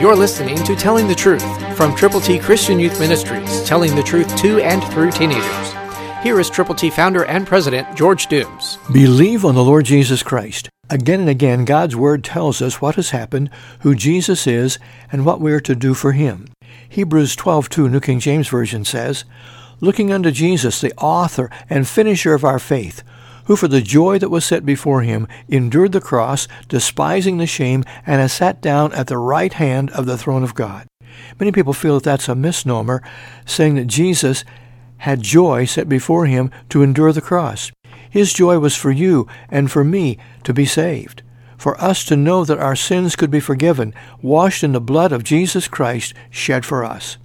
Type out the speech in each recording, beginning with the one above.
You're listening to Telling the Truth from Triple T Christian Youth Ministries, telling the truth to and through teenagers. Here is Triple T founder and president George Dooms. Believe on the Lord Jesus Christ. Again and again, God's Word tells us what has happened, who Jesus is, and what we are to do for Him. Hebrews 12:2, New King James Version says, Looking unto Jesus, the author and finisher of our faith, who for the joy that was set before him endured the cross, despising the shame, and has sat down at the right hand of the throne of God. Many people feel that that's a misnomer, saying that Jesus had joy set before him to endure the cross. His joy was for you and for me to be saved, for us to know that our sins could be forgiven, washed in the blood of Jesus Christ shed for us.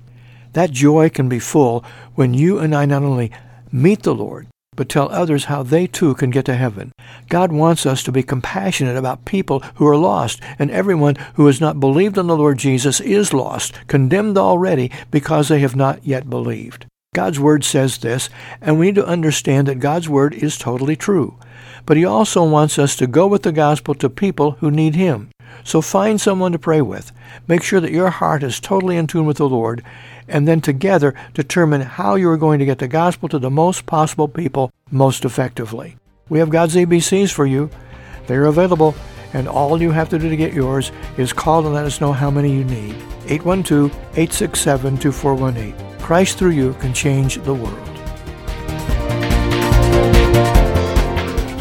That joy can be full when you and I not only meet the Lord, but tell others how they too can get to heaven. God wants us to be compassionate about people who are lost, and everyone who has not believed on the Lord Jesus is lost, condemned already because they have not yet believed. God's Word says this, and we need to understand that God's Word is totally true. But He also wants us to go with the gospel to people who need Him. So find someone to pray with. Make sure that your heart is totally in tune with the Lord, and then together determine how you are going to get the gospel to the most possible people most effectively. We have God's ABCs for you. They're available, and all you have to do to get yours is call and let us know how many you need. 812-867-2418. Christ through you can change the world.